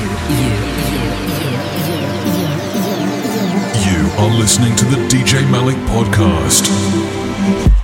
You are listening to the DJ Malik Podcast.